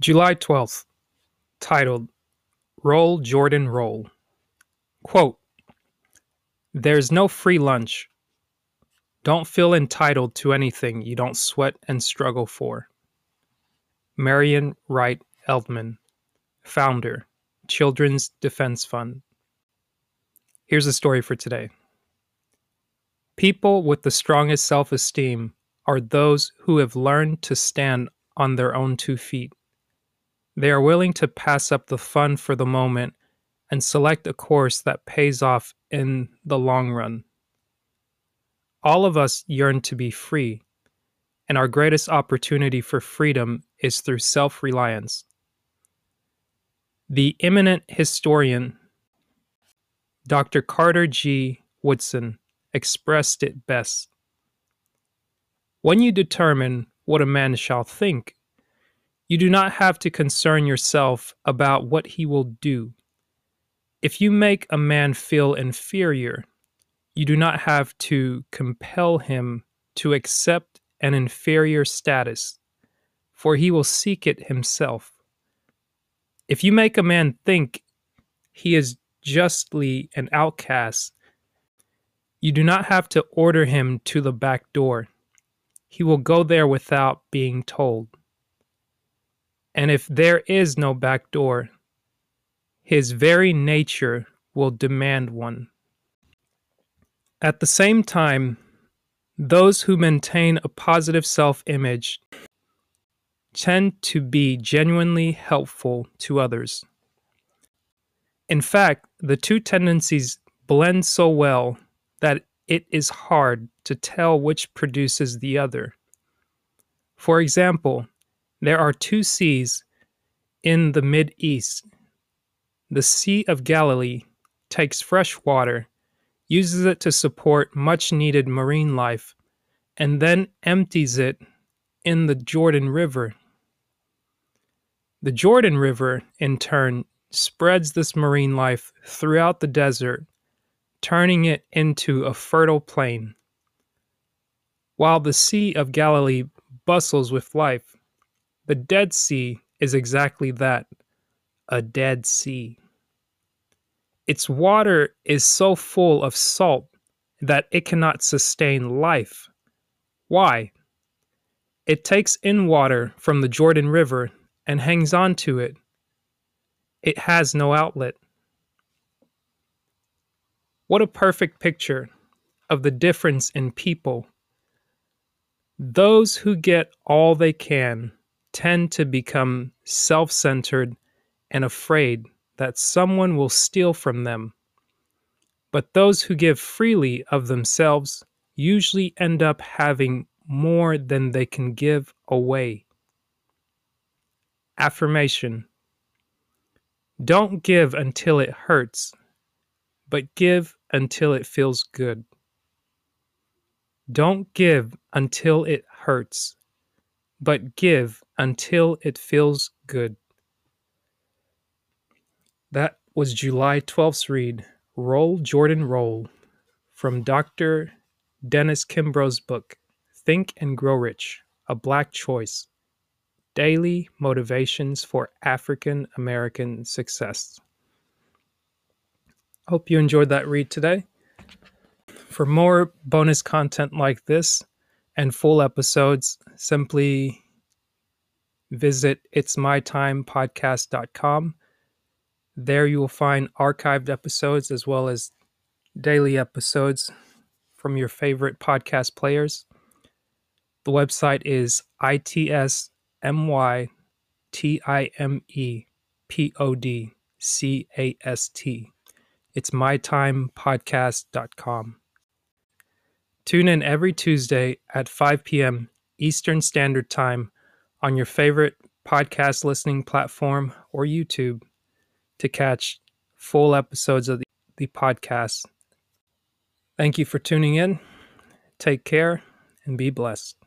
July 12th, titled Roll Jordan Roll. Quote There's no free lunch. Don't feel entitled to anything you don't sweat and struggle for. Marian Wright Edelman, founder, Children's Defense Fund. Here's a story for today. People with the strongest self esteem are those who have learned to stand on their own two feet. They are willing to pass up the fun for the moment and select a course that pays off in the long run. All of us yearn to be free, and our greatest opportunity for freedom is through self reliance. The eminent historian Dr. Carter G. Woodson expressed it best. When you determine what a man shall think, you do not have to concern yourself about what he will do. If you make a man feel inferior, you do not have to compel him to accept an inferior status, for he will seek it himself. If you make a man think he is justly an outcast, you do not have to order him to the back door. He will go there without being told. And if there is no back door, his very nature will demand one. At the same time, those who maintain a positive self image tend to be genuinely helpful to others. In fact, the two tendencies blend so well that it is hard to tell which produces the other. For example, there are two seas in the Mid East. The Sea of Galilee takes fresh water, uses it to support much needed marine life, and then empties it in the Jordan River. The Jordan River, in turn, spreads this marine life throughout the desert, turning it into a fertile plain. While the Sea of Galilee bustles with life, the Dead Sea is exactly that a dead sea. Its water is so full of salt that it cannot sustain life. Why? It takes in water from the Jordan River and hangs on to it it has no outlet. What a perfect picture of the difference in people. Those who get all they can tend to become self centered and afraid that someone will steal from them. But those who give freely of themselves usually end up having more than they can give away. Affirmation don't give until it hurts, but give until it feels good. Don't give until it hurts, but give until it feels good. That was July 12th's read, Roll Jordan Roll, from Dr. Dennis Kimbro's book, Think and Grow Rich A Black Choice Daily Motivations for African American Success. Hope you enjoyed that read today. For more bonus content like this and full episodes, simply visit itsmytimepodcast.com. There you will find archived episodes as well as daily episodes from your favorite podcast players. The website is I T S M Y T I M E P O D C A S T. its M Y T I M E P O D C A S T. It's mytimepodcast.com. Tune in every Tuesday at 5 p.m. Eastern Standard Time on your favorite podcast listening platform or YouTube to catch full episodes of the, the podcast. Thank you for tuning in. Take care and be blessed.